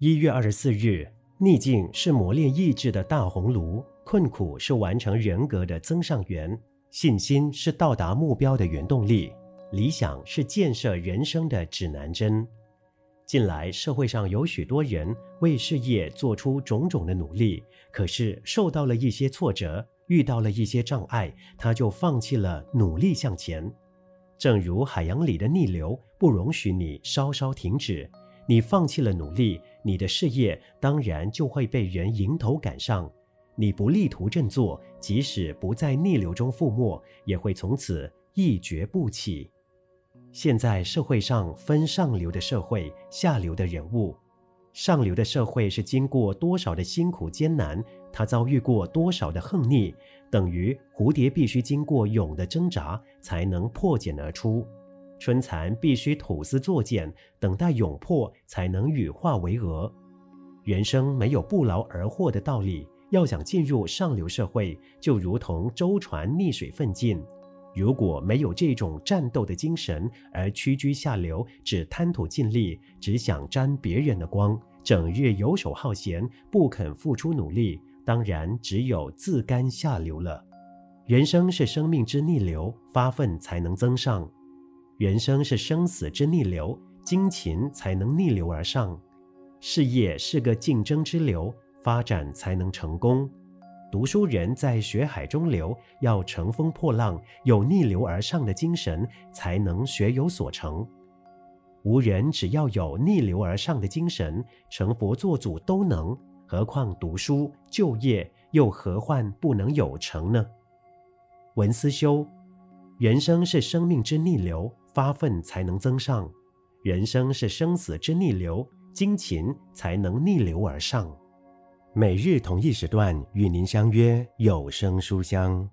一月二十四日，逆境是磨练意志的大红炉，困苦是完成人格的增上缘，信心是到达目标的原动力，理想是建设人生的指南针。近来社会上有许多人为事业做出种种的努力，可是受到了一些挫折，遇到了一些障碍，他就放弃了努力向前。正如海洋里的逆流，不容许你稍稍停止。你放弃了努力，你的事业当然就会被人迎头赶上。你不力图振作，即使不在逆流中覆没，也会从此一蹶不起。现在社会上分上流的社会、下流的人物。上流的社会是经过多少的辛苦艰难，他遭遇过多少的横逆，等于蝴蝶必须经过蛹的挣扎才能破茧而出。春蚕必须吐丝作茧，等待蛹破才能羽化为蛾。人生没有不劳而获的道理。要想进入上流社会，就如同舟船逆水奋进。如果没有这种战斗的精神，而屈居下流，只贪图尽力，只想沾别人的光，整日游手好闲，不肯付出努力，当然只有自甘下流了。人生是生命之逆流，发奋才能增上。人生是生死之逆流，精勤才能逆流而上；事业是个竞争之流，发展才能成功。读书人在学海中流，要乘风破浪，有逆流而上的精神，才能学有所成。吾人只要有逆流而上的精神，成佛作祖都能，何况读书就业，又何患不能有成呢？文思修，人生是生命之逆流。发奋才能增上，人生是生死之逆流，精勤才能逆流而上。每日同一时段与您相约有声书香。